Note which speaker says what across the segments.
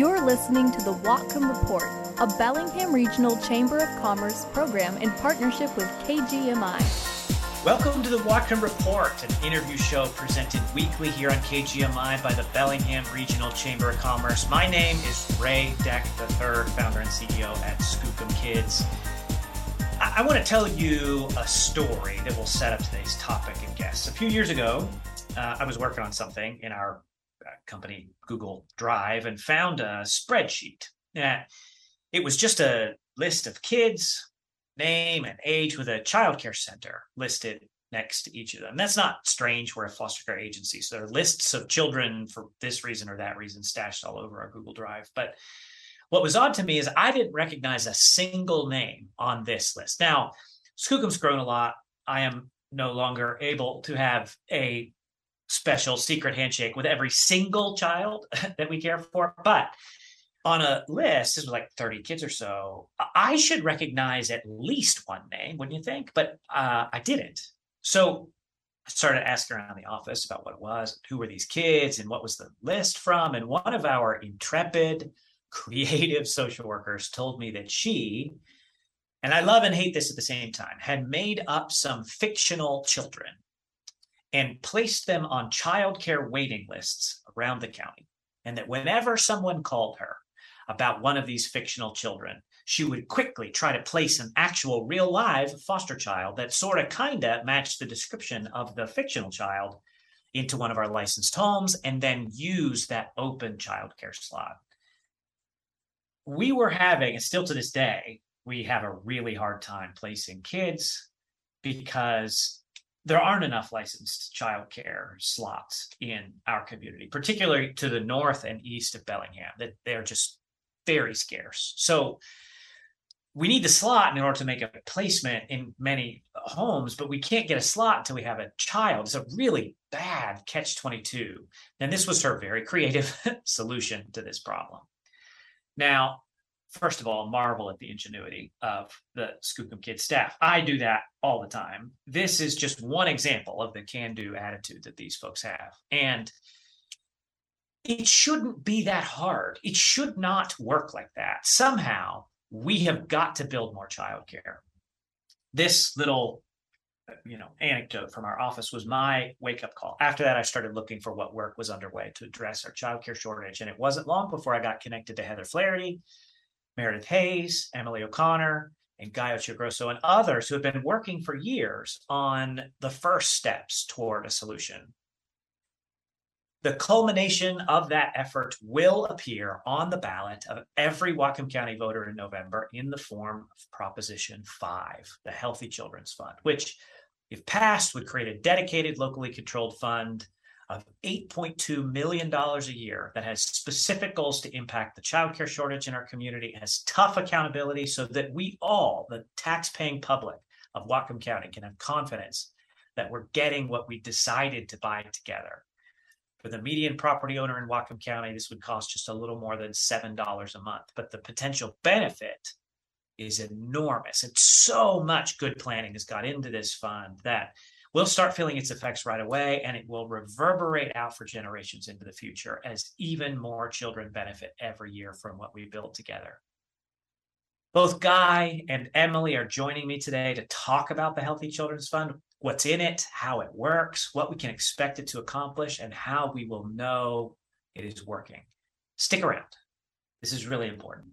Speaker 1: You're listening to the Whatcom Report, a Bellingham Regional Chamber of Commerce program in partnership with KGMI.
Speaker 2: Welcome to the Whatcom Report, an interview show presented weekly here on KGMI by the Bellingham Regional Chamber of Commerce. My name is Ray Deck III, founder and CEO at Skookum Kids. I, want to tell you a story that will set up today's topic and guests. A few years ago, uh, I was working on something in our company Google Drive and found a spreadsheet. Yeah, it was just a list of kids, name and age with a childcare center listed next to each of them. That's not strange. We're a foster care agency, so there are lists of children for this reason or that reason stashed all over our Google Drive. But what was odd to me is I didn't recognize a single name on this list. Now, Skookum's grown a lot. I am no longer able to have a special secret handshake with every single child that we care for. But on a list, this was like 30 kids or so, I should recognize at least one name, wouldn't you think? But uh, I didn't. So I started asking around the office about what it was, who were these kids, and what was the list from. And one of our intrepid, creative social workers told me that she, and I love and hate this at the same time, had made up some fictional children and placed them on childcare waiting lists around the county. And that whenever someone called her about one of these fictional children, she would quickly try to place an actual real live foster child that sort of kind of matched the description of the fictional child into one of our licensed homes and then use that open childcare slot. We were having, and still to this day, we have a really hard time placing kids because there aren't enough licensed childcare slots in our community, particularly to the north and east of Bellingham. That they're just very scarce. So we need the slot in order to make a placement in many homes, but we can't get a slot until we have a child. It's a really bad catch 22. And this was her very creative solution to this problem. Now, first of all, marvel at the ingenuity of the Skookum Kids staff. I do that all the time. This is just one example of the can do attitude that these folks have. And it shouldn't be that hard. It should not work like that. Somehow, we have got to build more childcare. This little you know anecdote from our office was my wake up call after that i started looking for what work was underway to address our childcare shortage and it wasn't long before i got connected to heather flaherty Meredith Hayes, Emily O'Connor, and Guy Occhiogrosso, and others who have been working for years on the first steps toward a solution. The culmination of that effort will appear on the ballot of every Whatcom County voter in November in the form of Proposition 5, the Healthy Children's Fund, which, if passed, would create a dedicated, locally controlled fund of $8.2 million a year that has specific goals to impact the childcare shortage in our community, has tough accountability so that we all, the tax-paying public of Whatcom County, can have confidence that we're getting what we decided to buy together. For the median property owner in Whatcom County, this would cost just a little more than $7 a month, but the potential benefit is enormous. And so much good planning has got into this fund that we'll start feeling its effects right away and it will reverberate out for generations into the future as even more children benefit every year from what we build together. Both Guy and Emily are joining me today to talk about the Healthy Children's Fund, what's in it, how it works, what we can expect it to accomplish, and how we will know it is working. Stick around. This is really important.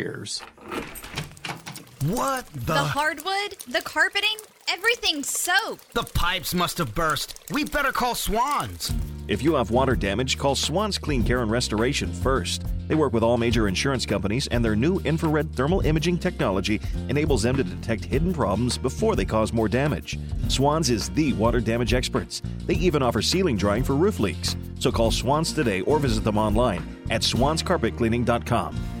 Speaker 3: What the?
Speaker 4: The hardwood, the carpeting, everything's soaked.
Speaker 3: The pipes must have burst. We better call Swans.
Speaker 5: If you have water damage, call Swans Clean Care and Restoration first. They work with all major insurance companies, and their new infrared thermal imaging technology enables them to detect hidden problems before they cause more damage. Swans is the water damage experts. They even offer ceiling drying for roof leaks. So call Swans today or visit them online at swanscarpetcleaning.com.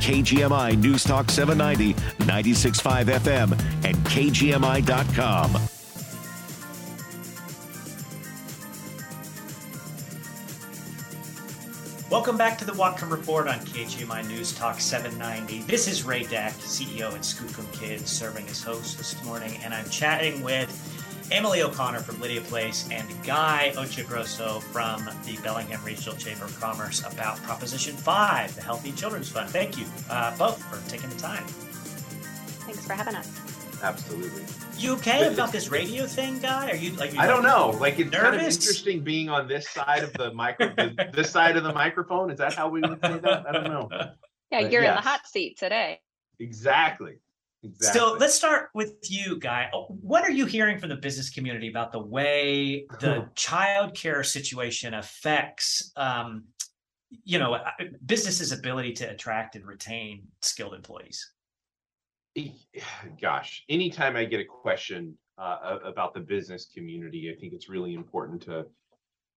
Speaker 6: KGMI News Talk 790, 96.5 FM, and KGMI.com.
Speaker 2: Welcome back to the Whatcom Report on KGMI News Talk 790. This is Ray Deck, CEO at Skookum Kids, serving as host this morning, and I'm chatting with Emily O'Connor from Lydia Place and Guy Occhiogrosso from the Bellingham Regional Chamber of Commerce about Proposition 5, the Healthy Children's Fund. Thank you uh, both for taking the time.
Speaker 7: Thanks for having us.
Speaker 8: Absolutely.
Speaker 2: You okay about this radio thing, Guy? Are you like? Are you
Speaker 8: I don't know. Like it's
Speaker 2: nervous?
Speaker 8: kind of interesting being on this side of the micro, this side of the microphone. Is that how we would say that? I don't know.
Speaker 7: Yeah,
Speaker 8: But
Speaker 7: you're in the hot seat today.
Speaker 8: Exactly. Exactly.
Speaker 2: So let's start with you, Guy. What are you hearing from the business community about the way the childcare situation affects, um, you know, businesses' ability to attract and retain skilled employees?
Speaker 8: gosh, anytime I get a question uh, about the business community, I think it's really important to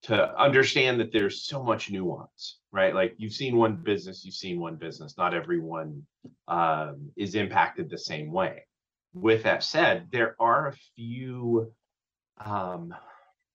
Speaker 8: to understand that there's so much nuance, right? Like you've seen one business, you've seen one business. Not everyone um, is impacted the same way. With that said, there are a few um,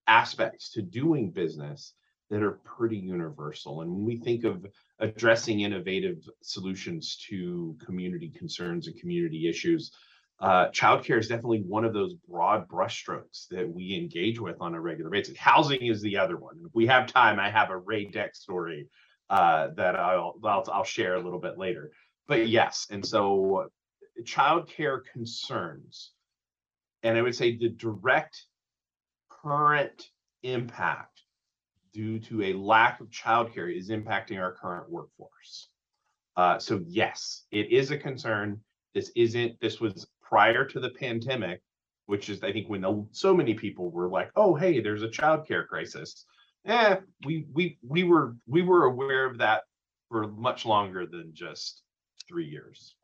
Speaker 8: aspects to doing business that are pretty universal. And when we think of addressing innovative solutions to community concerns and community issues, uh, childcare is definitely one of those broad brushstrokes that we engage with on a regular basis. Housing is the other one. If we have time, I have a Ray Deck story uh, that I'll, I'll I'll share a little bit later. But yes, and so childcare concerns, and I would say the direct current impact due to a lack of childcare is impacting our current workforce. Uh, so yes, it is a concern. This isn't. This was prior to the pandemic, which is I think when the, so many people were like, "Oh, hey, there's a childcare crisis." Eh, we we we were we were aware of that for much longer than just three years.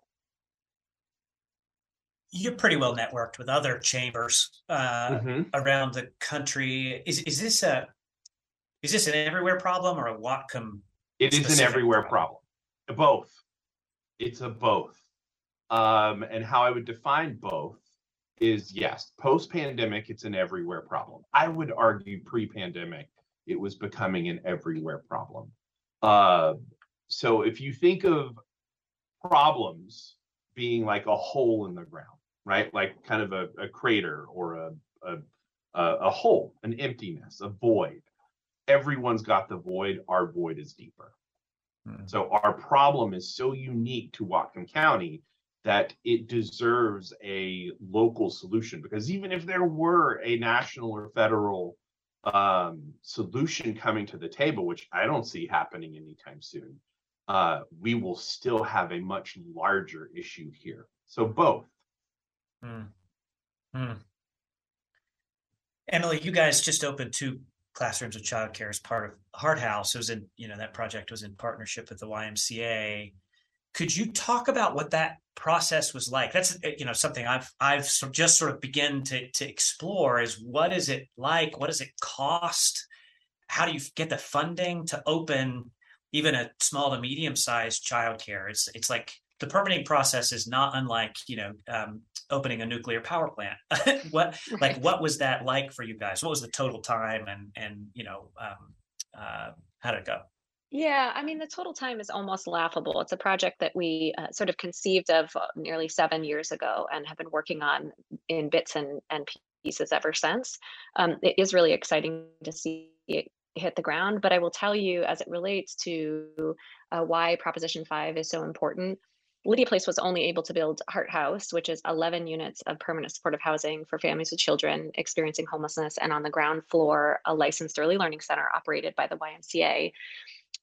Speaker 2: You're pretty well networked with other chambers uh,
Speaker 8: Mhm.
Speaker 2: around the country. Is is this a is this an everywhere problem or a Whatcom?
Speaker 8: It is an everywhere problem. Both. It's a both. Um, and how I would define both is yes, post pandemic, it's an everywhere problem. I would argue pre pandemic, it was becoming an everywhere problem. Uh, so if you think of problems being like a hole in the ground, right? Like kind of a, a crater or a, a, a, hole, an emptiness, a void. Everyone's got the void. Our void is deeper. So our problem is so unique to Whatcom County that it deserves a local solution because even if there were a national or federal um, solution coming to the table, which I don't see happening anytime soon, uh, we will still have a much larger issue here. So both.
Speaker 2: Hmm. Hmm. Emily, you guys just opened two classrooms of childcare as part of Heart House. It was in, you know, that project was in partnership with the YMCA. Could you talk about what that process was like? That's uh, you know something I've I've just sort of begin to to explore is what is it like? What does it cost? How do you get the funding to open even a small to medium sized childcare? It's it's like the permitting process is not unlike you know um, opening a nuclear power plant. what like what was that like for you guys? What was the total time and and you know um, uh, how did it go?
Speaker 7: Yeah, I mean, the total time is almost laughable. It's a project that we uh, sort of conceived of uh, nearly seven years ago and have been working on in bits and, and pieces ever since. Um, it is really exciting to see it hit the ground, but I will tell you as it relates to uh, why Proposition 5 is so important. Lydia Place was only able to build Heart House, which is 11 units of permanent supportive housing for families with children experiencing homelessness, and on the ground floor, a licensed early learning center operated by the YMCA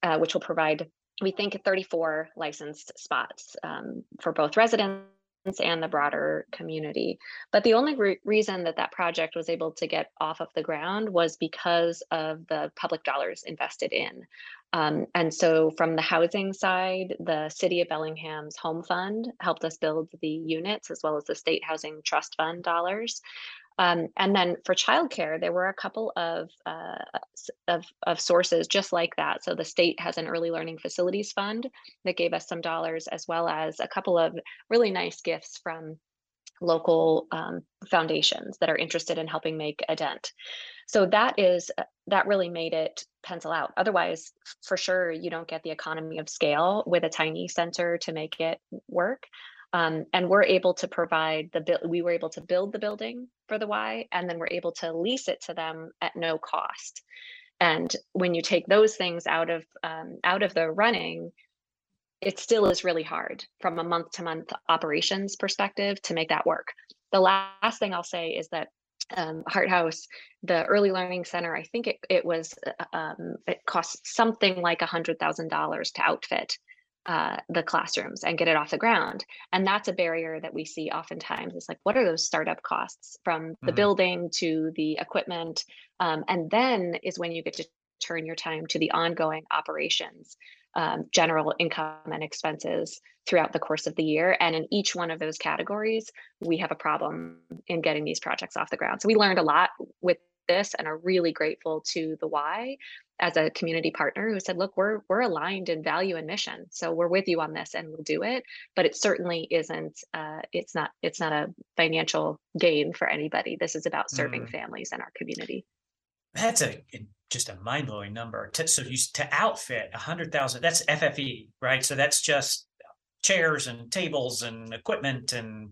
Speaker 7: uh, which will provide, we think, 34 licensed spots um, for both residents and the broader community. But the only re- reason that that project was able to get off of the ground was because of the public dollars invested in. Um, and so, from the housing side, the City of Bellingham's Home Fund helped us build the units as well as the State Housing Trust Fund dollars. Um, and then for childcare, there were a couple of, uh, of, of sources just like that. So the state has an early learning facilities fund that gave us some dollars, as well as a couple of really nice gifts from local um, foundations that are interested in helping make a dent. So that is uh, that really made it pencil out. Otherwise, for sure, you don't get the economy of scale with a tiny center to make it work. Um, and we're able to provide the bill. We were able to build the building for the Y, and then we're able to lease it to them at no cost. And when you take those things out of um, out of the running, it still is really hard from a month to month operations perspective to make that work. The last thing I'll say is that um, Heart House, the early learning center, I think it, it was, uh, um, it cost something like a $100,000 to outfit uh, the classrooms and get it off the ground. And that's a barrier that we see oftentimes. It's like, what are those startup costs from the mm-hmm. building to the equipment? Um, and then is when you get to turn your time to the ongoing operations, um, general income and expenses throughout the course of the year. And in each one of those categories, we have a problem in getting these projects off the ground. So we learned a lot with this and are really grateful to the Y as a community partner who said, look, we're we're aligned in value and mission. So we're with you on this and we'll do it. But it certainly isn't uh, it's not it's not a financial gain for anybody. This is about serving mm. families and our community.
Speaker 2: That's a just a mind blowing number. To, so you to outfit a hundred thousand. That's FFE, right? So that's just chairs and tables and equipment and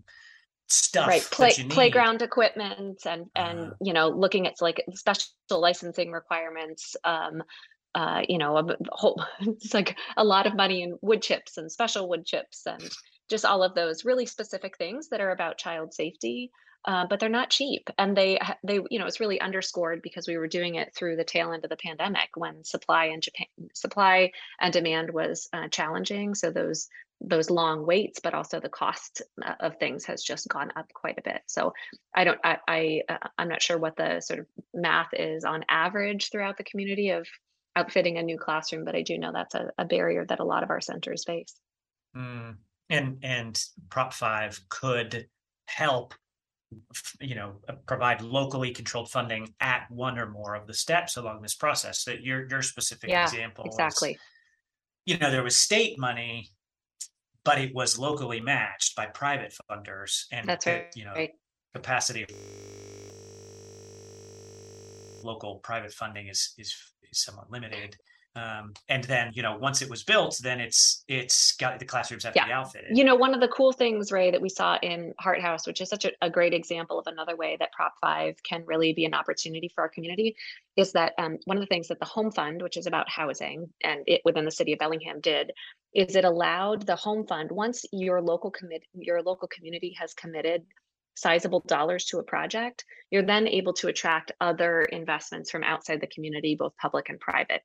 Speaker 2: stuff
Speaker 7: right Play, playground equipment and and uh, you know looking at like special licensing requirements um uh you know a whole it's like a lot of money in wood chips and special wood chips and just all of those really specific things that are about child safety uh, but they're not cheap. And they they you know it's really underscored because we were doing it through the tail end of the pandemic when supply and japan supply and demand was uh, challenging. So those those long waits, but also the cost uh, of things has just gone up quite a bit. So I don't, I, I uh, I'm not sure what the sort of math is on average throughout the community of outfitting a new classroom, but I do know that's a, a barrier that a lot of our centers face.
Speaker 2: Mm. And and Prop Five could help, you know, uh, provide locally controlled funding at one or more of the steps along this process. That your your specific
Speaker 7: yeah,
Speaker 2: example,
Speaker 7: exactly.
Speaker 2: Is, you know, there was state money but it was locally matched by private funders and
Speaker 7: that's right
Speaker 2: you know
Speaker 7: right.
Speaker 2: capacity of local private funding is is, is somewhat limited um, and then you know once it was built then it's it's got the classrooms have yeah. to be outfitted
Speaker 7: you know one of the cool things ray that we saw in heart house which is such a, a great example of another way that prop 5 can really be an opportunity for our community is that um, one of the things that the home fund which is about housing and it within the city of bellingham did is it allowed the home fund once your local commit your local community has committed sizable dollars to a project you're then able to attract other investments from outside the community both public and private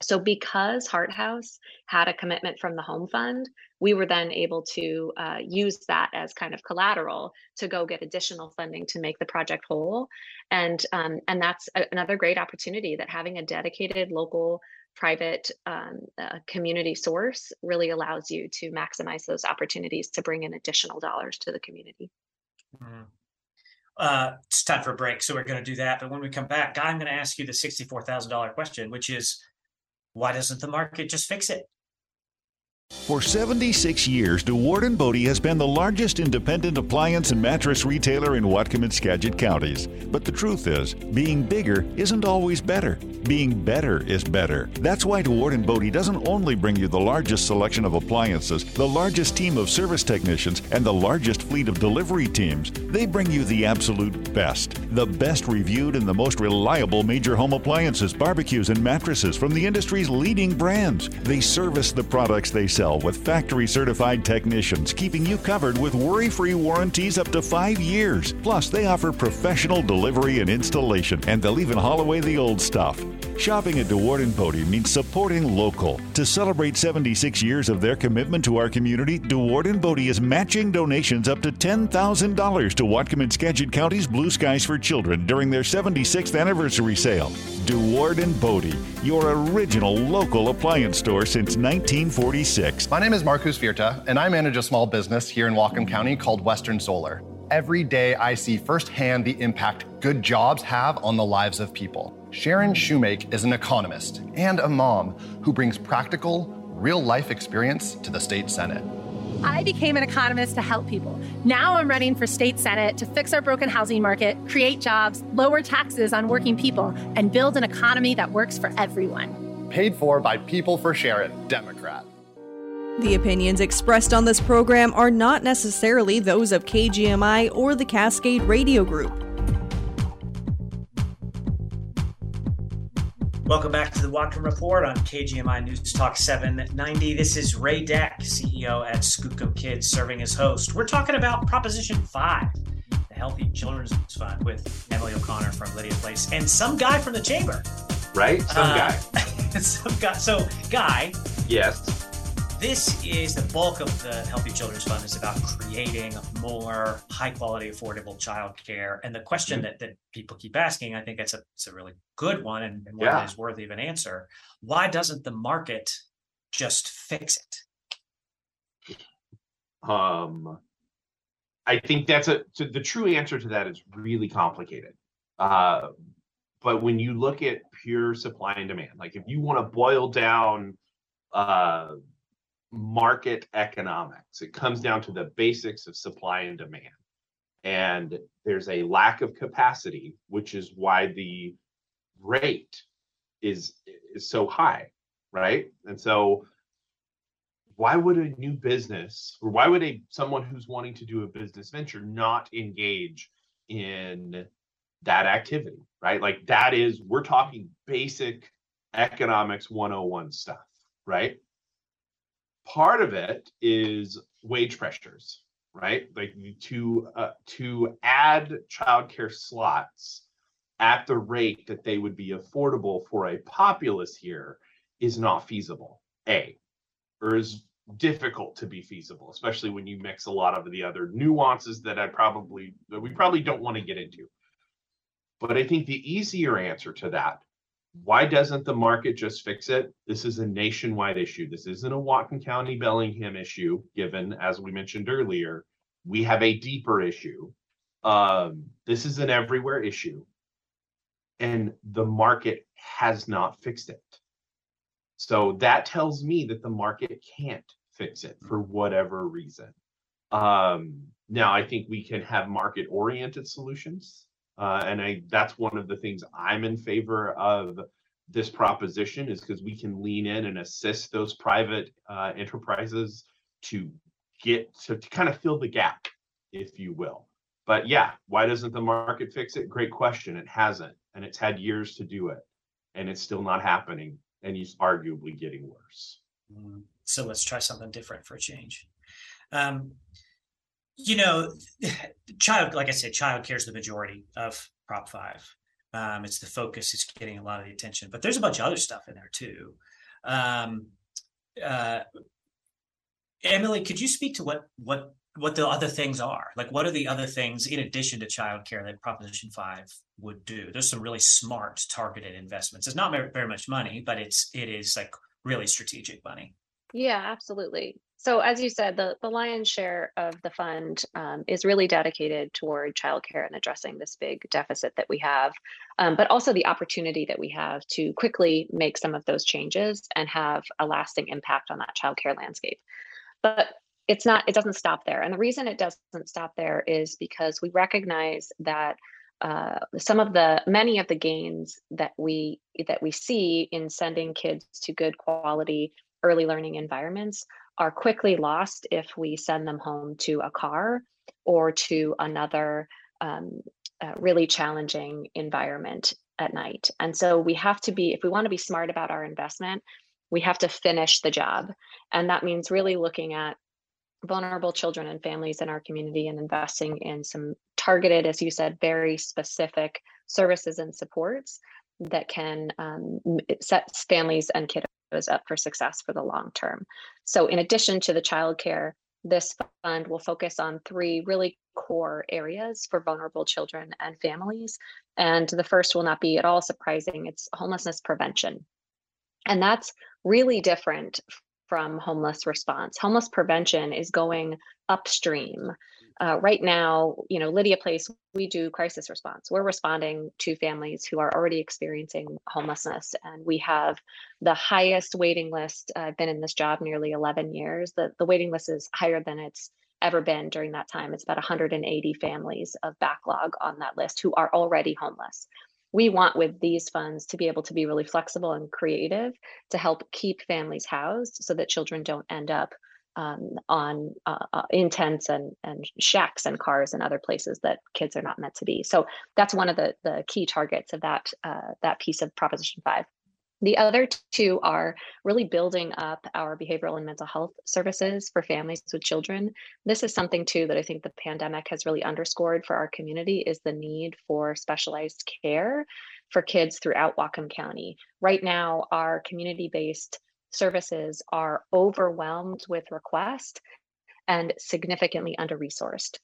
Speaker 7: so because Heart House had a commitment from the home fund, we were then able to uh, use that as kind of collateral to go get additional funding to make the project whole. And um, and that's a, another great opportunity that having a dedicated local private um, uh, community source really allows you to maximize those opportunities to bring in additional dollars to the community.
Speaker 2: Mm-hmm. Uh, it's time for a break, so we're going to do that. But when we come back, Guy, I'm going to ask you the sixty-four thousand dollar question, which is, why doesn't the market just fix it?
Speaker 6: For 76 years, Dewaard and Bode has been the largest independent appliance and mattress retailer in Whatcom and Skagit counties. But the truth is, being bigger isn't always better. Being better is better. That's why Dewaard and Bode doesn't only bring you the largest selection of appliances, the largest team of service technicians, and the largest fleet of delivery teams. They bring you the absolute best. The best reviewed and the most reliable major home appliances, barbecues, and mattresses from the industry's leading brands. They service the products they with factory certified technicians, keeping you covered with worry free warranties up to five years. Plus, they offer professional delivery and installation, and they'll even haul away the old stuff. Shopping at Dewaard and Bode means supporting local. To celebrate 76 years of their commitment to our community, Dewaard and Bode is matching donations up to $10,000 to Whatcom and Skagit County's Blue Skies for Children during their 76th anniversary sale. Dewaard and Bode, your original local appliance store since 1946.
Speaker 9: My name is Marcus Virta, and I manage a small business here in Whatcom County called Western Solar. Every day, I see firsthand the impact good jobs have on the lives of people. Sharon Shoemake is an economist and a mom who brings practical, real life experience to the state senate.
Speaker 10: I became an economist to help people. Now I'm running for state senate to fix our broken housing market, create jobs, lower taxes on working people, and build an economy that works for everyone.
Speaker 9: Paid for by People for Sharon, Democrat.
Speaker 11: The opinions expressed on this program are not necessarily those of KGMI or the Cascade Radio Group.
Speaker 2: Welcome back to the Whatcom Report on KGMI News Talk 790. This is Ray Deck, CEO at Skookum Kids, serving as host. We're talking about Proposition 5, the Healthy Children's Fund, with Emily O'Connor from Lydia Place and some guy from the chamber.
Speaker 8: Right? Some uh, guy.
Speaker 2: some guy. So, Guy.
Speaker 8: Yes
Speaker 2: this is the bulk of the Healthy Children's Fund is about creating more high quality, affordable childcare. And the question mm-hmm. that, that people keep asking, I think it's a it's a really good one and, and one yeah. that is worthy of an answer. Why doesn't the market just fix
Speaker 8: it? Um I think that's a so the true answer to that is really complicated. Uh, but when you look at pure supply and demand, like if you want to boil down uh, market economics. It comes down to the basics of supply and demand. And there's a lack of capacity, which is why the rate is is so high, right? And so why would a new business or why would a someone who's wanting to do a business venture not engage in that activity, right? Like that is we're talking basic economics 101 stuff, right? Part of it is wage pressures right? Like to uh, to add childcare slots at the rate that they would be affordable for a populace here is not feasible a. Or is difficult to be feasible especially when you mix a lot of the other nuances that i probably that we probably don't want to get into. But i think the easier answer to that why doesn't the market just fix it? This is a nationwide issue. This isn't a Whatcom County Bellingham issue, given, as we mentioned earlier, we have a deeper issue. Um, this is an everywhere issue. And the market has not fixed it. So that tells me that the market can't fix it for whatever reason. Um, now, I think we can have market oriented solutions. Uh, and I that's one of the things I'm in favor of this proposition is because we can lean in and assist those private uh, enterprises to get to, to kind of fill the gap, if you will. But yeah, why doesn't the market fix it? Great question. It hasn't, and it's had years to do it, and it's still not happening, and it's arguably getting worse.
Speaker 2: Mm. So let's try something different for a change. Um, you know, child, like I said, child care is the majority of Prop Five. Um, it's the focus; it's getting a lot of the attention. But there's a bunch of other stuff in there too. Um, uh, Emily, could you speak to what what what the other things are? Like, what are the other things in addition to child care that Proposition Five would do? There's some really smart, targeted investments. It's not very, very much money, but it's it is like really strategic money.
Speaker 7: Yeah, absolutely. So as you said, the, the lion's share of the fund um, is really dedicated toward childcare and addressing this big deficit that we have, um, but also the opportunity that we have to quickly make some of those changes and have a lasting impact on that childcare landscape. But it's not, it doesn't stop there. And the reason it doesn't stop there is because we recognize that uh, some of the many of the gains that we that we see in sending kids to good quality early learning environments are quickly lost if we send them home to a car or to another um, uh, really challenging environment at night. And so we have to be, if we want to be smart about our investment, we have to finish the job. And that means really looking at vulnerable children and families in our community and investing in some targeted, as you said, very specific services and supports that can um, set families and kiddos up for success for the long term. So in addition to the childcare, this fund will focus on three really core areas for vulnerable children and families. And the first will not be at all surprising, it's homelessness prevention. And that's really different from homeless response. Homeless prevention is going upstream uh, right now, you know, Lydia Place, we do crisis response. We're responding to families who are already experiencing homelessness, and we have the highest waiting list. I've been in this job nearly 11 years. The, the waiting list is higher than it's ever been during that time. It's about 180 families of backlog on that list who are already homeless. We want with these funds to be able to be really flexible and creative to help keep families housed so that children don't end up um, on uh, uh, in tents and, and shacks and cars and other places that kids are not meant to be. So that's one of the, the key targets of that, uh, that piece of Proposition 5. The other two are really building up our behavioral and mental health services for families with children. This is something too that I think the pandemic has really underscored for our community is the need for specialized care for kids throughout Whatcom County. Right now, our community-based services are overwhelmed with requests and significantly under resourced.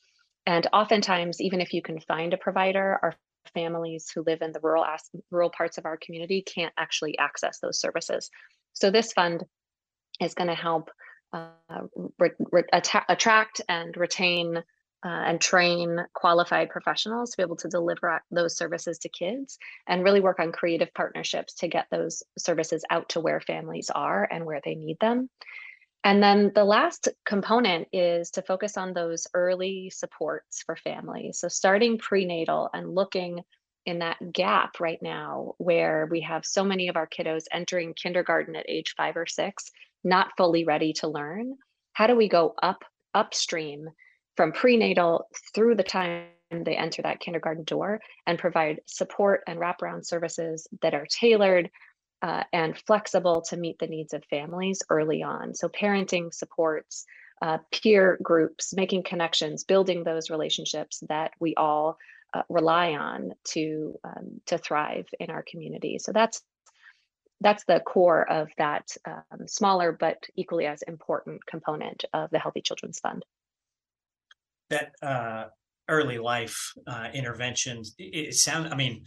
Speaker 7: And oftentimes, even if you can find a provider, our families who live in the rural rural parts of our community can't actually access those services. So this fund is going to help uh, re- re- attract and retain uh, and train qualified professionals to be able to deliver those services to kids and really work on creative partnerships to get those services out to where families are and where they need them. And then the last component is to focus on those early supports for families. So starting prenatal and looking in that gap right now where we have so many of our kiddos entering kindergarten at age five or six, not fully ready to learn. How do we go up upstream from prenatal through the time they enter that kindergarten door and provide support and wraparound services that are tailored uh, and flexible to meet the needs of families early on. So, parenting supports, uh, peer groups, making connections, building those relationships that we all uh, rely on to um, to thrive in our community. So that's that's the core of that um, smaller but equally as important component of the Healthy Children's Fund
Speaker 2: that uh, early life uh, interventions, it, it sounds, I mean,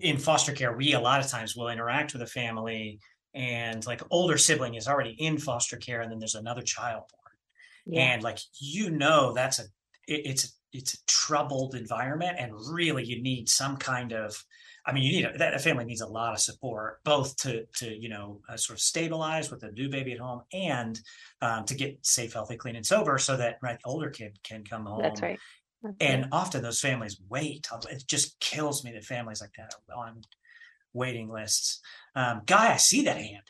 Speaker 2: in foster care, we a lot of times will interact with a family and like older sibling is already in foster care and then there's another child born. Yeah. And like, you know, that's a, it, it's, it's a troubled environment and really you need some kind of I mean, you need a, that family needs a lot of support, both to to you know uh, sort of stabilize with a new baby at home, and um, to get safe, healthy, clean, and sober, so that right the older kid can come home.
Speaker 7: That's right. That's
Speaker 2: and right. often those families wait. It just kills me that families like that are on waiting lists. Um, Guy, I see that hand.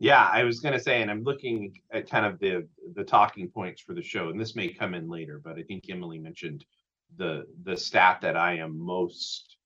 Speaker 8: Yeah, I was going to say, and I'm looking at kind of the the talking points for the show, and this may come in later, but I think Emily mentioned the the stat that I am most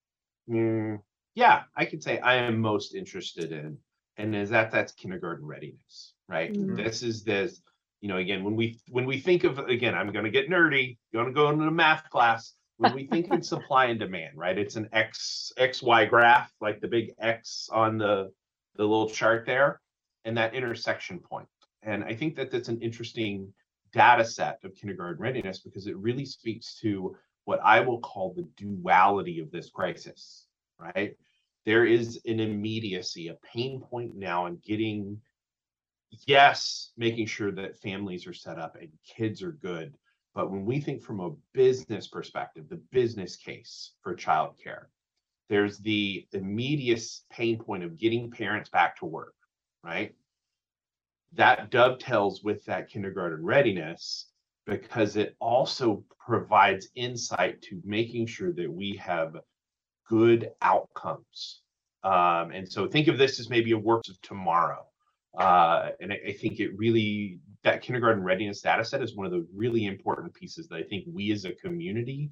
Speaker 8: Mm, yeah, I could say I am most interested in, and is that that's kindergarten readiness, right? Mm-hmm. This is this, you know, again when we when we think of again, I'm going to get nerdy, going to go into a math class. When we think in supply and demand, right? It's an x x y graph, like the big X on the the little chart there, and that intersection point. And I think that that's an interesting data set of kindergarten readiness because it really speaks to what I will call the duality of this crisis, right? There is an immediacy, a pain point now in getting yes, making sure that families are set up and kids are good. But when we think from a business perspective, the business case for childcare, there's the immediate pain point of getting parents back to work, right? That dovetails with that kindergarten readiness because it also provides insight to making sure that we have good outcomes. Um, and so think of this as maybe a work of tomorrow. Uh, and I, I, think it really, that kindergarten readiness data set is one of the really important pieces that I think we as a community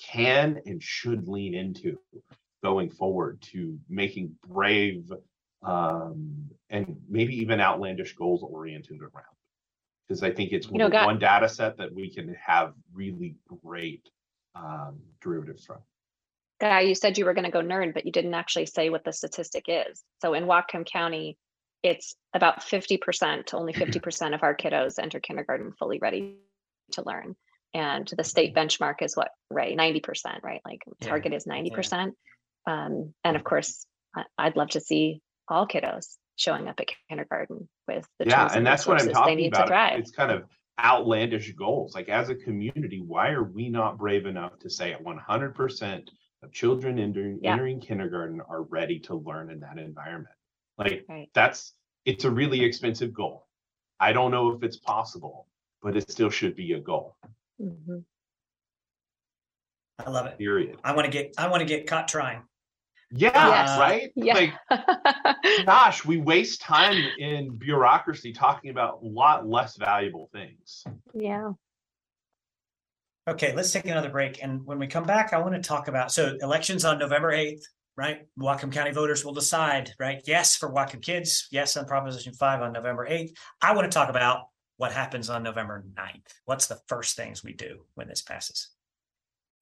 Speaker 8: can and should lean into going forward to making brave um, and maybe even outlandish goals oriented around. Because I think it's you know, one data set that we can have really great um, derivatives from.
Speaker 7: Guy, you said you were going to go nerd, but you didn't actually say what the statistic is. So in Whatcom County, it's about 50%, only 50% of our kiddos enter kindergarten fully ready to learn. And the state benchmark is what, Ray? 90%, right? Like target yeah. is 90%. Yeah. Um, and of course, I'd love to see all kiddos showing up at kindergarten with the
Speaker 8: yeah, and that's what I'm talking about. It's kind of outlandish goals. Like as a community, why are we not brave enough to say 100% of children entering, yeah. entering kindergarten are ready to learn in that environment? Like right. that's it's a really expensive goal. I don't know if it's possible, but it still should be a goal. Mm-hmm.
Speaker 12: I love it.
Speaker 8: Period.
Speaker 12: I want to get I want to get caught trying.
Speaker 8: Yeah, yes. right? Yeah. Like gosh, we waste time in bureaucracy talking about a lot less valuable things.
Speaker 7: Yeah.
Speaker 12: Okay, let's take another break. And when we come back, I want to talk about so elections on November 8th right? Whatcom County voters will decide, right? Yes for Whatcom kids, yes on Proposition 5 on November 8th. I want to talk about what happens on November 9th. What's the first things we do when this passes?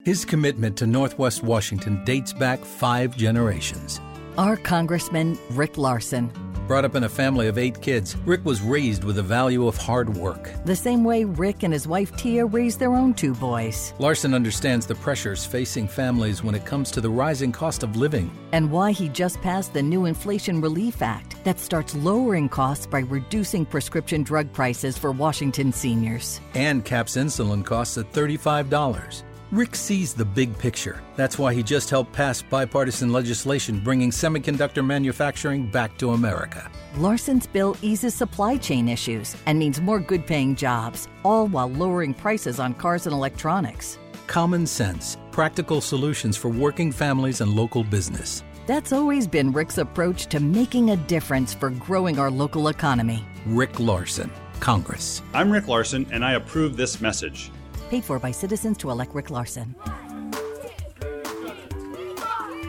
Speaker 13: His commitment to Northwest Washington dates back five generations.
Speaker 14: Our Congressman, Rick Larsen
Speaker 13: Brought up in a family of eight kids, Rick was raised with the value of hard work.
Speaker 14: The same way Rick and his wife Tia raised their own two boys.
Speaker 13: Larsen understands the pressures facing families when it comes to the rising cost of living.
Speaker 14: And why he just passed the new Inflation Relief Act that starts lowering costs by reducing prescription drug prices for Washington seniors.
Speaker 13: And caps insulin costs at $35. Rick sees the big picture. That's why he just helped pass bipartisan legislation bringing semiconductor manufacturing back to America.
Speaker 14: Larsen's bill eases supply chain issues and means more good paying jobs, all while lowering prices on cars and electronics.
Speaker 13: Common sense, practical solutions for working families and local business.
Speaker 14: That's always been Rick's approach to making a difference for growing our local economy.
Speaker 13: Rick Larsen, Congress.
Speaker 15: I'm Rick Larsen, and I approve this message.
Speaker 14: Paid for by citizens to elect Rick Larsen.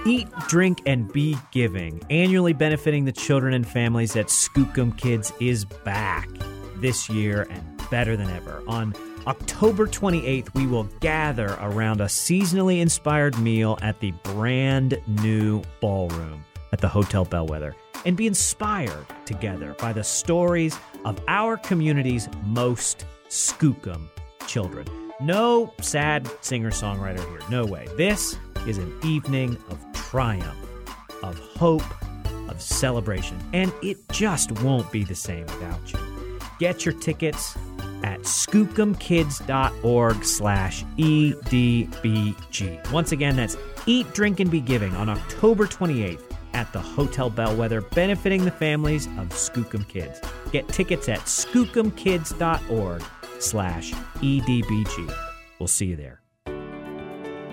Speaker 2: Eat, drink, and be giving. Annually benefiting the children and families at Skookum Kids is back this year and better than ever. On October 28th, we will gather around a seasonally inspired meal at the brand new ballroom at the Hotel Bellwether and be inspired together by the stories of our community's most Skookum children. No sad singer songwriter here. No way. This is an evening of triumph, of hope, of celebration. And it just won't be the same without you. Get your tickets at skookumkids.org slash EDBG. Once again, that's Eat, Drink, and Be Giving on October 28th at the Hotel Bellwether, benefiting the families of Skookum Kids. Get tickets at skookumkids.org slash EDBG. We'll see you there.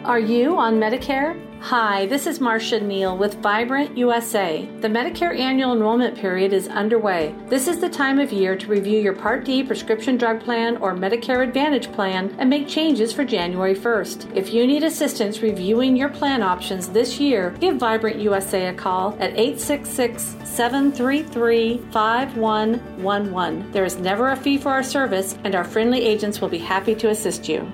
Speaker 16: Are you on Medicare? Hi, this is Marcia Neal with Vibrant USA. The Medicare annual enrollment period is underway. This is the time of year to review your Part D prescription drug plan or Medicare Advantage plan and make changes for January 1st. If you need assistance reviewing your plan options this year, give Vibrant USA a call at 866 733 5111. There is never a fee for our service, and our friendly agents will be happy to assist you.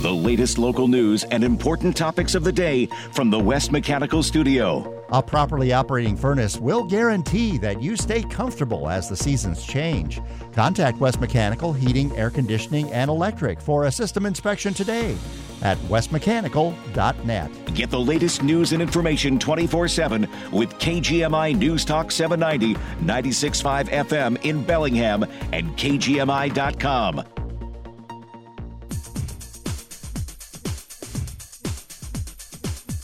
Speaker 17: The latest local news and important topics of the day from the West Mechanical Studio.
Speaker 18: A properly operating furnace will guarantee that you stay comfortable as the seasons change. Contact West Mechanical Heating, Air Conditioning, and Electric for a system inspection today. at westmechanical.net.
Speaker 6: Get the latest news and information 24 7 with KGMI News Talk 790, 96.5 FM in Bellingham and KGMI.com.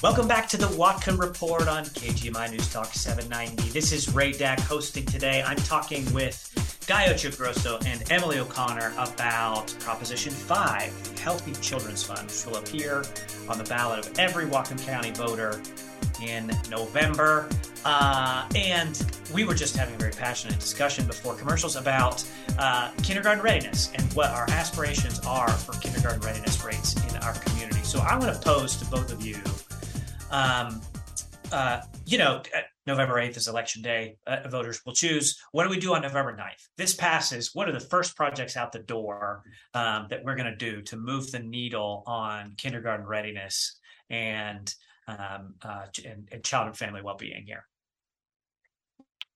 Speaker 2: Welcome back to the Whatcom Report on KGMI News Talk 790. This is Ray Deck hosting today. I'm talking with Guy Grosso and Emily O'Connor about Proposition 5, the Healthy Children's Fund, which will appear on the ballot of every Whatcom County voter in November. Uh, and we were just having a very passionate discussion before commercials about uh, kindergarten readiness and what our aspirations are for kindergarten readiness rates in our community. So I want to pose to both of you um, uh, you know, uh, November 8th is election day. Uh, voters will choose. What do we do on November 9th? This passes. What are the first projects out the door um, that we're going to do to move the needle on kindergarten readiness and, um, uh, and, and child and family well being here?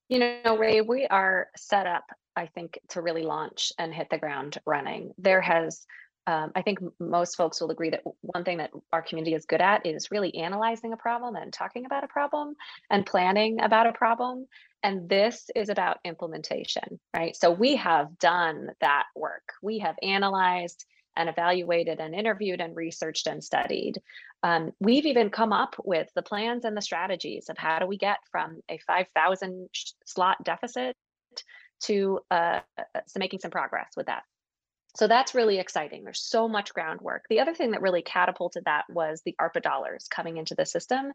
Speaker 7: You know, Ray, we are set up, I think, to really launch and hit the ground running. There has um, I think most folks will agree that one thing that our community is good at is really analyzing a problem and talking about a problem and planning about a problem. And this is about implementation, right? So we have done that work. We have analyzed and evaluated and interviewed and researched and studied. Um, we've even come up with the plans and the strategies of how do we get from a 5,000 slot deficit to uh, uh making some progress with that so that's really exciting. There's so much groundwork. The other thing that really catapulted that was the ARPA dollars coming into the system,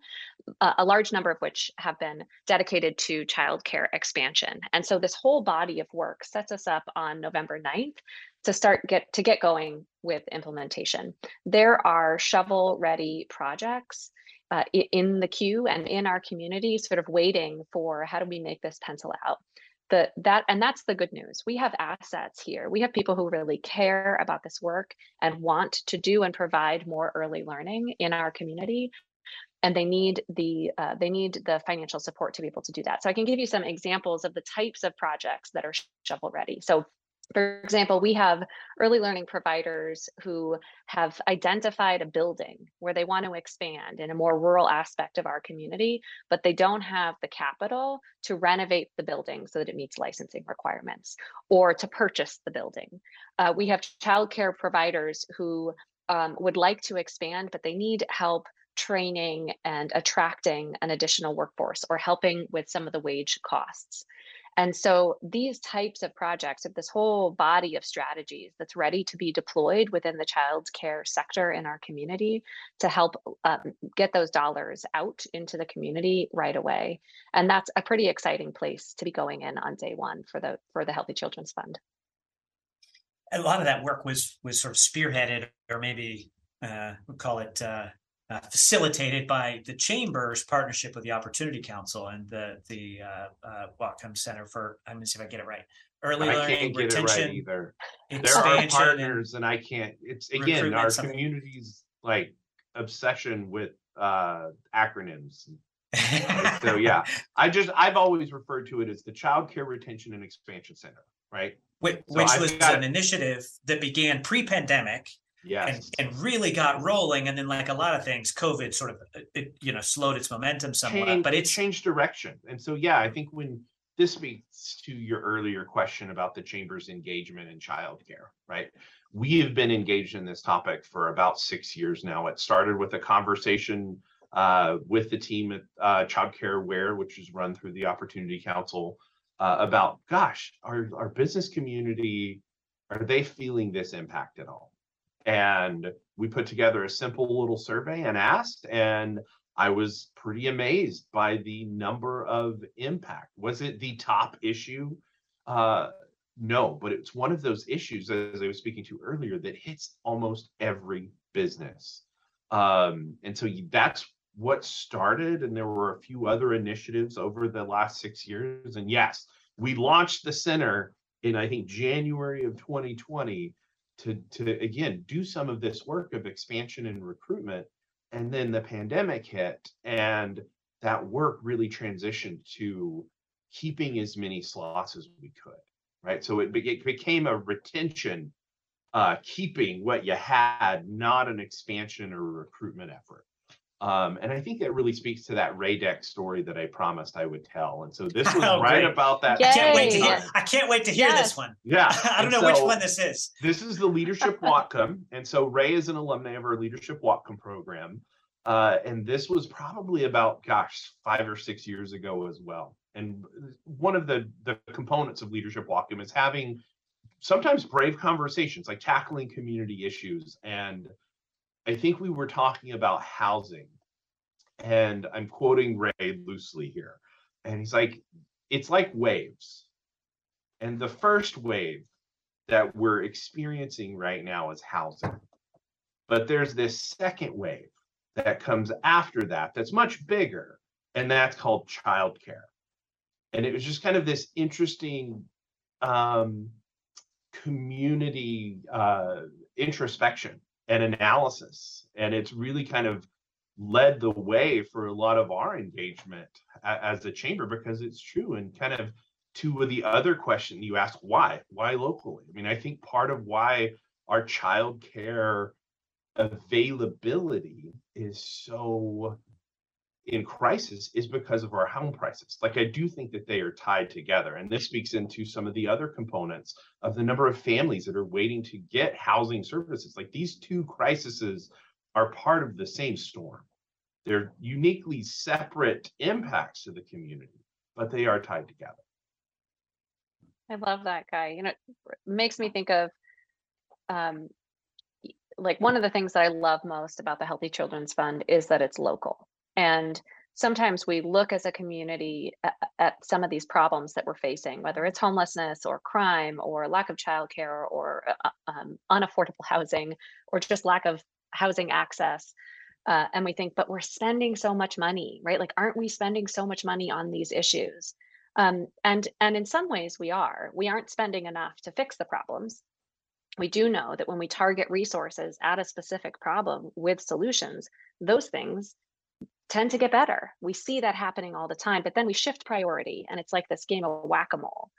Speaker 7: uh, a large number of which have been dedicated to childcare expansion. And so this whole body of work sets us up on November 9th to start get to get going with implementation. There are shovel ready projects uh, in the queue and in our community sort of waiting for how do we make this pencil out the that and that's the good news. We have assets here. We have people who really care about this work and want to do and provide more early learning in our community and they need the uh, they need the financial support to be able to do that. So i can give you some examples of the types of projects that are shovel ready. So for example, we have early learning providers who have identified a building where they want to expand in a more rural aspect of our community, but they don't have the capital to renovate the building so that it meets licensing requirements or to purchase the building. Uh, we have childcare providers who um, would like to expand, but they need help training and attracting an additional workforce or helping with some of the wage costs. And so these types of projects, of this whole body of strategies that's ready to be deployed within the child care sector in our community to help um, get those dollars out into the community right away. And that's a pretty exciting place to be going in on day one for the for the Healthy Children's Fund.
Speaker 2: A lot of that work was was sort of spearheaded, or maybe uh, we'll call it uh, uh, facilitated by the chamber's partnership with the Opportunity Council and the the uh, uh, Whatcom Center for. I'm gonna see if I get it right. Early
Speaker 8: I
Speaker 2: learning,
Speaker 8: can't get
Speaker 2: retention,
Speaker 8: it right either. There are
Speaker 2: expansion,
Speaker 8: partners, and I can't. It's again
Speaker 2: recruitment,
Speaker 8: our
Speaker 2: something.
Speaker 8: community's like obsession with uh acronyms. so yeah, I just I've always referred to it as the Child Care Retention and Expansion Center, right?
Speaker 2: which,
Speaker 8: So
Speaker 2: which was
Speaker 8: got-
Speaker 2: an initiative that began pre-pandemic
Speaker 8: Yes.
Speaker 2: and, and really got rolling and then like a lot of things covid sort of uh, it, you know slowed its momentum somewhat
Speaker 8: Change-
Speaker 2: but it's
Speaker 8: changed direction. And so, yeah, I think when this speaks to your earlier question about the chamber's engagement in childcare, right? We have been engaged in this topic for about six years now. It started with a conversation uh, with the team at uh, Childcare Aware, which is run through the Opportunity Council, uh, about gosh, our our business community are they feeling this impact at all? And we put together a simple little survey and asked, and I was pretty amazed by the number of impact. Was it the top issue? Uh, no, but it's one of those issues, as I was speaking to earlier, that hits almost every business. Um, and so that's what started, and there were a few other initiatives over the last six years. And yes, we launched the center in I think January of 2020 to to again do some of this work of expansion and recruitment and then the pandemic hit and that work really transitioned to keeping as many slots as we could right so it, it became a retention uh, keeping what you had, not an expansion or recruitment effort. Um, and I think that really speaks to that Ray Deck story that I promised I would tell. And so this was
Speaker 2: Oh,
Speaker 8: right
Speaker 2: great.
Speaker 8: about that.
Speaker 2: I can't wait to hear. I can't wait to hear
Speaker 8: Yes.
Speaker 2: this one.
Speaker 8: Yeah.
Speaker 2: I don't
Speaker 8: and
Speaker 2: know which one this is.
Speaker 8: This is the Leadership Whatcom. And so Ray is an alumni of our Leadership Whatcom program. Uh, and this was probably about, gosh, five or six years ago as well. And one of the, the components of Leadership Whatcom is having sometimes brave conversations, like tackling community issues. And I think we were talking about housing. And I'm quoting Ray loosely here. And he's like, it's like waves. And the first wave that we're experiencing right now is housing. But there's this second wave that comes after that that's much bigger, and that's called childcare. And it was just kind of this interesting um, community uh, introspection and analysis. And it's really kind of led the way for a lot of our engagement as a chamber because it's true and kind of to the other question you asked why why locally i mean i think part of why our child care availability is so in crisis is because of our home prices like i do think that they are tied together and this speaks into some of the other components of the number of families that are waiting to get housing services like these two crises are part of the same storm they're uniquely separate impacts to the community but they are tied together
Speaker 7: I love that guy. You know, it makes me think of um, like one of the things that I love most about the Healthy Children's Fund is that it's local. And sometimes we look as a community at, at some of these problems that we're facing, whether it's homelessness or crime or lack of childcare or uh, um, unaffordable housing or just lack of housing access. Uh, and we think, but we're spending so much money, right? Like, aren't we spending so much money on these issues? Um, and and in some ways we are. We aren't spending enough to fix the problems. We do know that when we target resources at a specific problem with solutions, those things tend to get better. We see that happening all the time, but then we shift priority and it's like this game of whack-a-mole.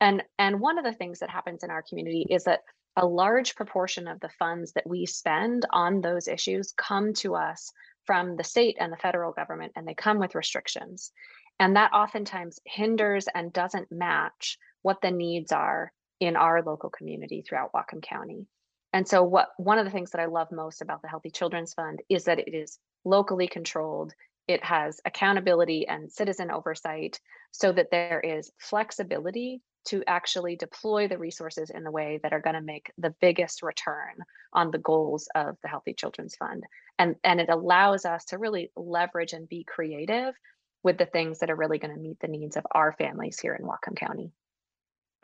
Speaker 7: And and one of the things that happens in our community is that a large proportion of the funds that we spend on those issues come to us from the state and the federal government and they come with restrictions. And that oftentimes hinders and doesn't match what the needs are in our local community throughout Whatcom County. And so what one of the things that I love most about the Healthy Children's Fund is that it is locally controlled. It has accountability and citizen oversight so that there is flexibility to actually deploy the resources in the way that are going to make the biggest return on the goals of the Healthy Children's Fund. And, and it allows us to really leverage and be creative with the things that are really going to meet the needs of our families here in Whatcom County.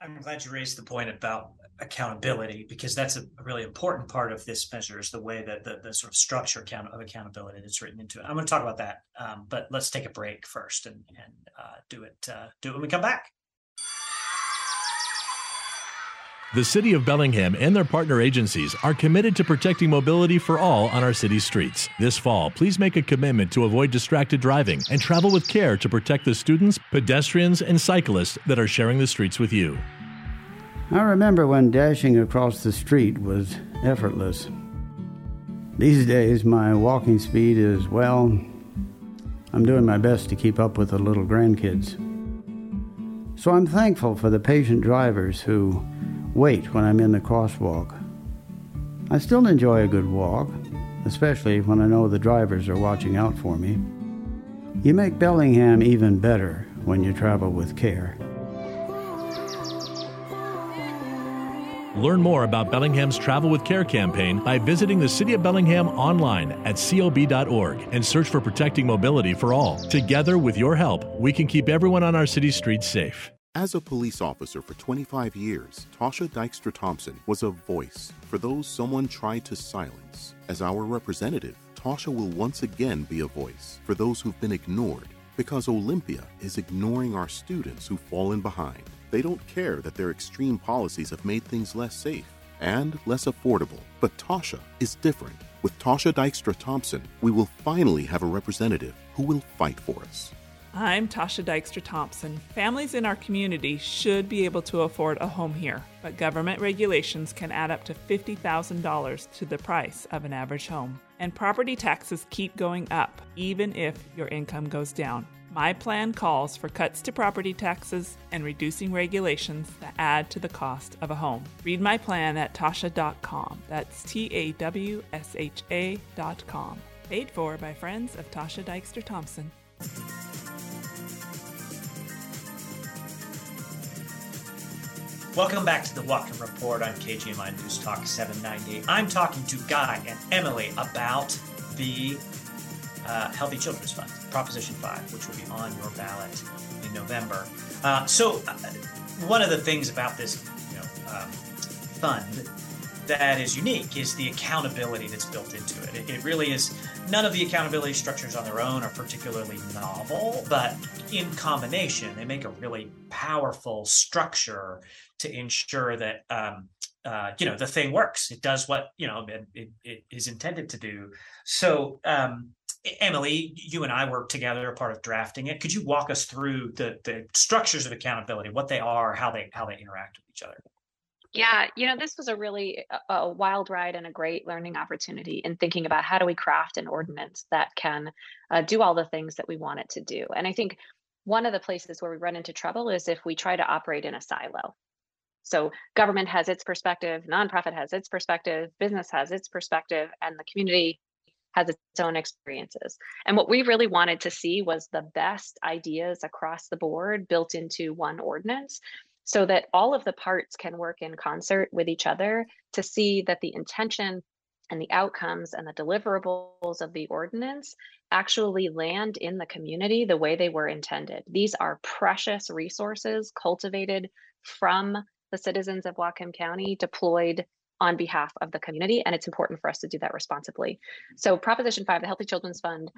Speaker 2: I'm glad you raised the point about accountability because that's a really important part of this measure is the way that the, the sort of structure account of accountability that's written into it. I'm going to talk about that, um, but let's take a break first and and uh, do it uh, do it when we come back.
Speaker 19: The City of Bellingham and their partner agencies are committed to protecting mobility for all on our city's streets. This fall, please make a commitment to avoid distracted driving and travel with care to protect the students, pedestrians, and cyclists that are sharing the streets with you.
Speaker 20: I remember when dashing across the street was effortless. These days, my walking speed is, well, I'm doing my best to keep up with the little grandkids. So I'm thankful for the patient drivers who wait when I'm in the crosswalk. I still enjoy a good walk, especially when I know the drivers are watching out for me. You make Bellingham even better when you travel with care.
Speaker 19: Learn more about Bellingham's Travel with Care campaign by visiting the City of Bellingham online at cob.org and search for Protecting Mobility for All. Together, with your help, we can keep everyone on our city streets safe.
Speaker 21: As a police officer for 25 years, Tawsha Dykstra Thompson was a voice for those someone tried to silence. As our representative, Tawsha will once again be a voice for those who've been ignored because Olympia is ignoring our students who've fallen behind. They don't care that their extreme policies have made things less safe and less affordable. But Tawsha is different. With Tawsha Dykstra Thompson, we will finally have a representative who will fight for us.
Speaker 22: I'm Tawsha Dykstra Thompson. Families in our community should be able to afford a home here, but government regulations can add up to $50,000 to the price of an average home. And property taxes keep going up, even if your income goes down. My plan calls for cuts to property taxes and reducing regulations that add to the cost of a home. Read my plan at tawsha.com. That's T A W S H A.com. Paid for by friends of Tawsha Dykstra Thompson.
Speaker 2: Welcome back to the Whatcom Report on KGMI News Talk 798. I'm talking to Guy and Emily about the uh, Healthy Children's Fund, Proposition 5, which will be on your ballot in November. Uh, so, uh, one of the things about this you know, um, fund that is unique is the accountability that's built into it. it. It really is, none of the accountability structures on their own are particularly novel, but in combination, they make a really powerful structure to ensure that um, uh, you know the thing works. It does what you know it, it, it is intended to do. So, um, Emily, you and I worked together, a part of drafting it. Could you walk us through the the structures of accountability, what they are, how they how they interact with each other?
Speaker 7: Yeah, you know, this was a really a, wild ride and a great learning opportunity in thinking about how do we craft an ordinance that can uh, do all the things that we want it to do. And I think one of the places where we run into trouble is if we try to operate in a silo. So government has its perspective, nonprofit has its perspective, business has its perspective, and the community has its own experiences. And what we really wanted to see was the best ideas across the board built into one ordinance so that all of the parts can work in concert with each other to see that the intention and the outcomes and the deliverables of the ordinance actually land in the community the way they were intended. These are precious resources cultivated from the citizens of Whatcom County deployed on behalf of the community, and it's important for us to do that responsibly. So, Proposition 5, the Healthy Children's Fund,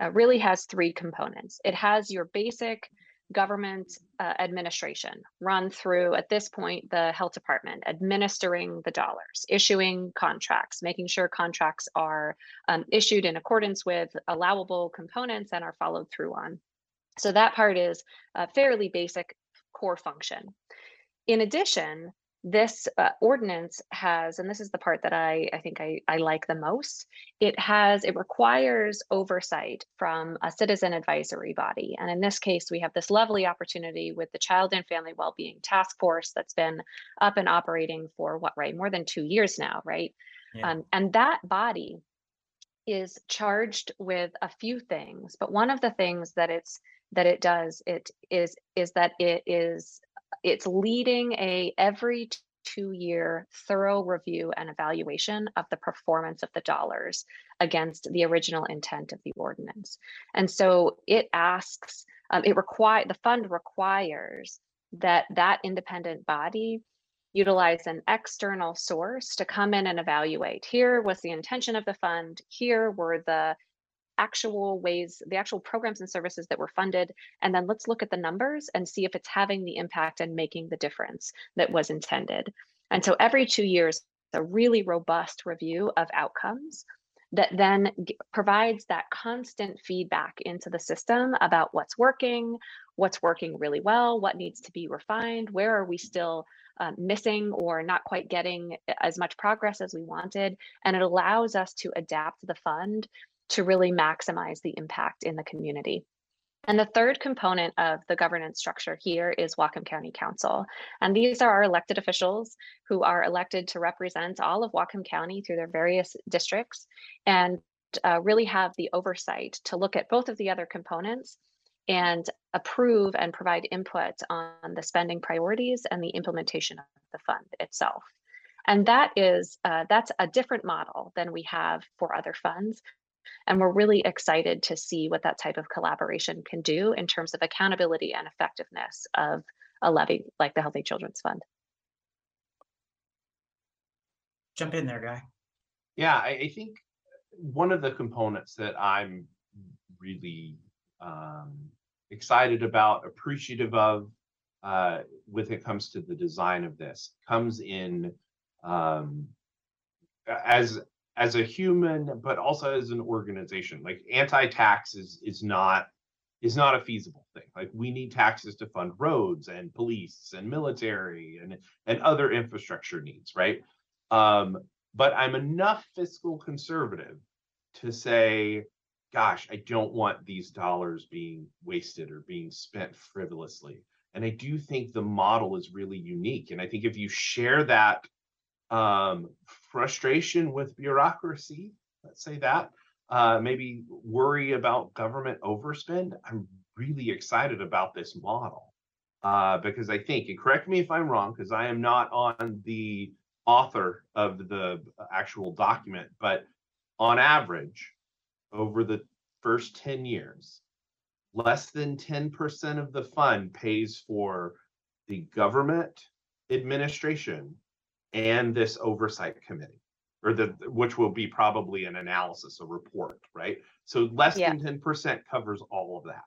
Speaker 7: uh, really has three components. It has your basic government uh, administration run through, at this point, the health department, administering the dollars, issuing contracts, making sure contracts are um, issued in accordance with allowable components and are followed through on. So, that part is a fairly basic core function. In addition, this uh, ordinance has, and this is the part that I, I think I, I like the most, it has, it requires oversight from a citizen advisory body. And in this case, we have this lovely opportunity with the Child and Family Wellbeing Task Force that's been up and operating for what, right, more than two years now, right? Yeah. Um, and that body is charged with a few things, but one of the things that it's that it does it is is that it is it's leading a every two year thorough review and evaluation of the performance of the dollars against the original intent of the ordinance. And so it asks, um, it require the fund requires that that independent body utilize an external source to come in and evaluate. Here was the intention of the fund. Here were the actual ways, the actual programs and services that were funded, and then let's look at the numbers and see if it's having the impact and making the difference that was intended. And so every two years, a really robust review of outcomes that then provides that constant feedback into the system about what's working, what's working really well, what needs to be refined, where are we still uh, missing or not quite getting as much progress as we wanted. And it allows us to adapt the fund to really maximize the impact in the community. And the third component of the governance structure here is Whatcom County Council. And these are our elected officials who are elected to represent all of Whatcom County through their various districts and uh, really have the oversight to look at both of the other components and approve and provide input on the spending priorities and the implementation of the fund itself. And that is uh, that's a different model than we have for other funds and we're really excited to see what that type of collaboration can do in terms of accountability and effectiveness of a levy like the Healthy Children's Fund.
Speaker 2: Jump in there, Guy.
Speaker 8: Yeah, I, I think one of the components that I'm really um, excited about, appreciative of, uh, when it comes to the design of this, comes in um, as as a human, but also as an organization. Like anti-tax is is not is not a feasible thing. Like we need taxes to fund roads and police and military and and other infrastructure needs, right? Um, but I'm enough fiscal conservative to say, gosh, I don't want these dollars being wasted or being spent frivolously. And I do think the model is really unique. And I think if you share that um, frustration with bureaucracy, let's say that, uh, maybe worry about government overspend, I'm really excited about this model uh, because I think, and correct me if I'm wrong, because I am not on the author of the actual document, but on average, over the first 10 years, less than 10% of the fund pays for the government administration and this oversight committee or the which will be probably an analysis a report right so less
Speaker 7: Yeah.
Speaker 8: than 10% covers all of that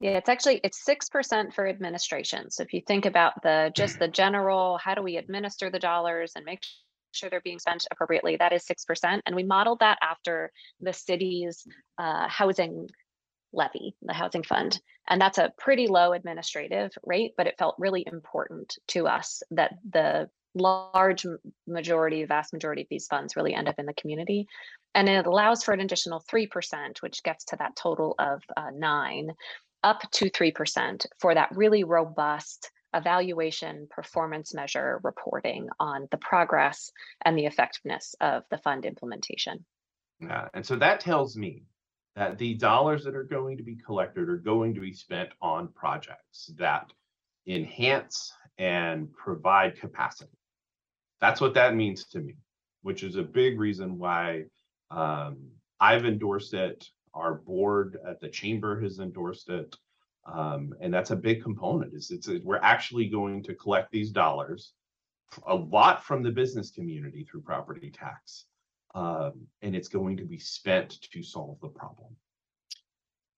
Speaker 7: Yeah, it's actually it's six percent for administration. So if you think about the just the general, how do we administer the dollars and make sure they're being spent appropriately? That is six percent, and we modeled that after the city's uh, housing levy, the housing fund, and that's a pretty low administrative rate. But it felt really important to us that the large majority, vast majority of these funds really end up in the community, and it allows for an additional three percent, which gets to that total of uh, nine up to 3% for that really robust evaluation performance measure reporting on the progress and the effectiveness of the fund implementation.
Speaker 8: Yeah, and so that tells me that the dollars that are going to be collected are going to be spent on projects that enhance and provide capacity. That's what that means to me, which is a big reason why um, I've endorsed it. Our board at the chamber has endorsed it. Um, and that's a big component is it's we're actually going to collect these dollars a lot from the business community through property tax um, and it's going to be spent to solve the problem.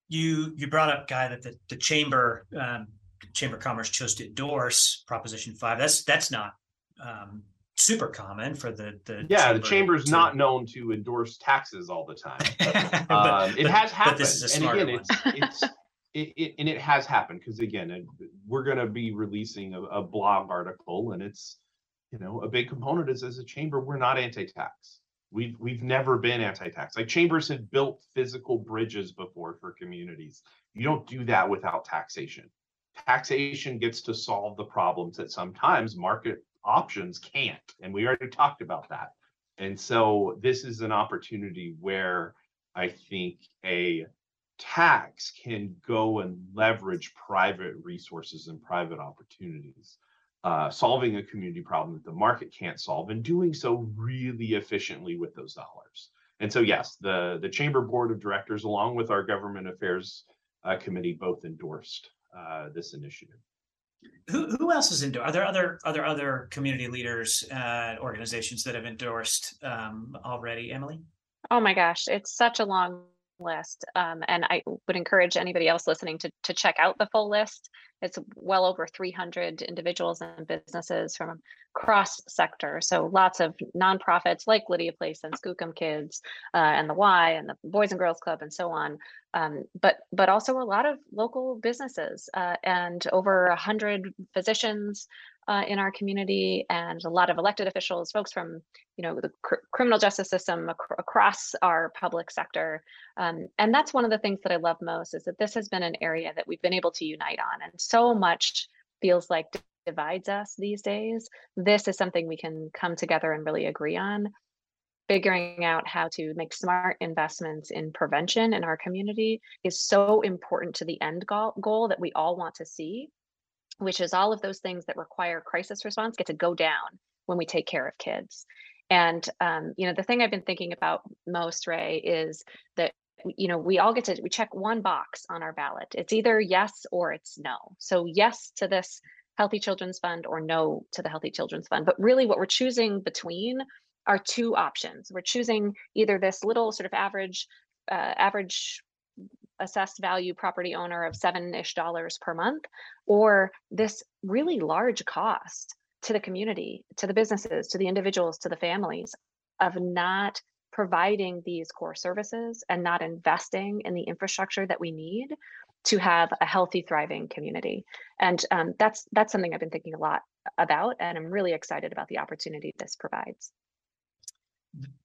Speaker 2: You you brought up, Guy, that the, the chamber um, Chamber of Commerce chose to endorse Proposition Five. That's that's not um, super common for the the
Speaker 8: Yeah, the chamber's
Speaker 2: to-
Speaker 8: not known to endorse taxes all the time.
Speaker 2: But-
Speaker 8: um, it
Speaker 2: but-
Speaker 8: has happened,
Speaker 2: this is a
Speaker 8: and again, it's it's it, it and it has happened because again, we're going to be releasing a, a blog article, and it's you know a big component is as a chamber we're not anti-tax. We've we've never been anti-tax. Like chambers have built physical bridges before for communities. You don't do that without taxation. Taxation gets to solve the problems that sometimes market options can't, and we already talked about that. And so this is an opportunity where I think a tax can go and leverage private resources and private opportunities, uh, solving a community problem that the market can't solve, and doing so really efficiently with those dollars. And so, yes, the the chamber board of directors, along with our government affairs uh, committee, both endorsed uh, this initiative.
Speaker 2: Who who else is endorsed? Are there other other other community leaders, uh, organizations that have endorsed um, already? Emily.
Speaker 7: Oh my gosh, it's such a long list. Um, and I would encourage anybody else listening to, to check out the full list. It's well over 300 individuals and businesses from cross sector. So lots of nonprofits like Lydia Place and Skookum Kids uh, and the Y and the Boys and Girls Club and so on. Um, but but also a lot of local businesses uh, and over a hundred physicians uh, in our community and a lot of elected officials, folks from you know the cr- criminal justice system ac- across our public sector. Um, and that's one of the things that I love most is that this has been an area that we've been able to unite on, and so much feels like divides us these days. This is something we can come together and really agree on figuring out how to make smart investments in prevention in our community is so important to the end goal, goal that we all want to see, which is all of those things that require crisis response get to go down when we take care of kids. And um, you know, the thing I've been thinking about most, Ray, is that you know we all get to we check one box on our ballot. It's either yes or it's no. So yes to this Healthy Children's Fund or no to the Healthy Children's Fund. But really, what we're choosing between are two options. We're choosing either this little sort of average, uh, average assessed value property owner of seven-ish dollars per month, or this really large cost to the community, to the businesses, to the individuals, to the families of not providing these core services and not investing in the infrastructure that we need to have a healthy, thriving community. And um, that's that's something I've been thinking a lot about, and I'm really excited about the opportunity this provides.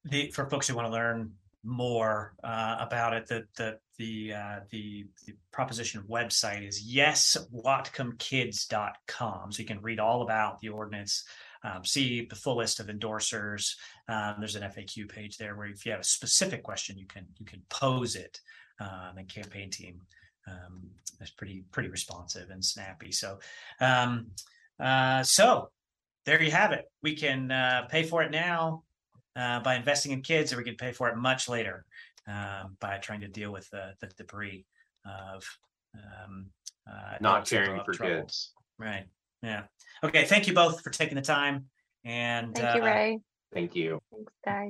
Speaker 2: The, for folks who want to learn more uh, about it, the the the, uh, the the proposition website is yeswhatcomkids.com. So you can read all about the ordinance, um, see the full list of endorsers. Um, there's an FAQ page there where if you have a specific question, you can you can pose it. Um, and campaign team um, is pretty pretty responsive and snappy. So um, uh, so there you have it. We can uh, pay for it now uh, by investing in kids, or we can pay for it much later um, by trying to deal with the, the debris of um, uh,
Speaker 8: not caring for trouble. kids.
Speaker 2: Right. Yeah. Okay. Thank you both for taking the time. And
Speaker 7: thank you,
Speaker 2: uh,
Speaker 7: Ray.
Speaker 8: Thank you.
Speaker 7: Thanks, guys.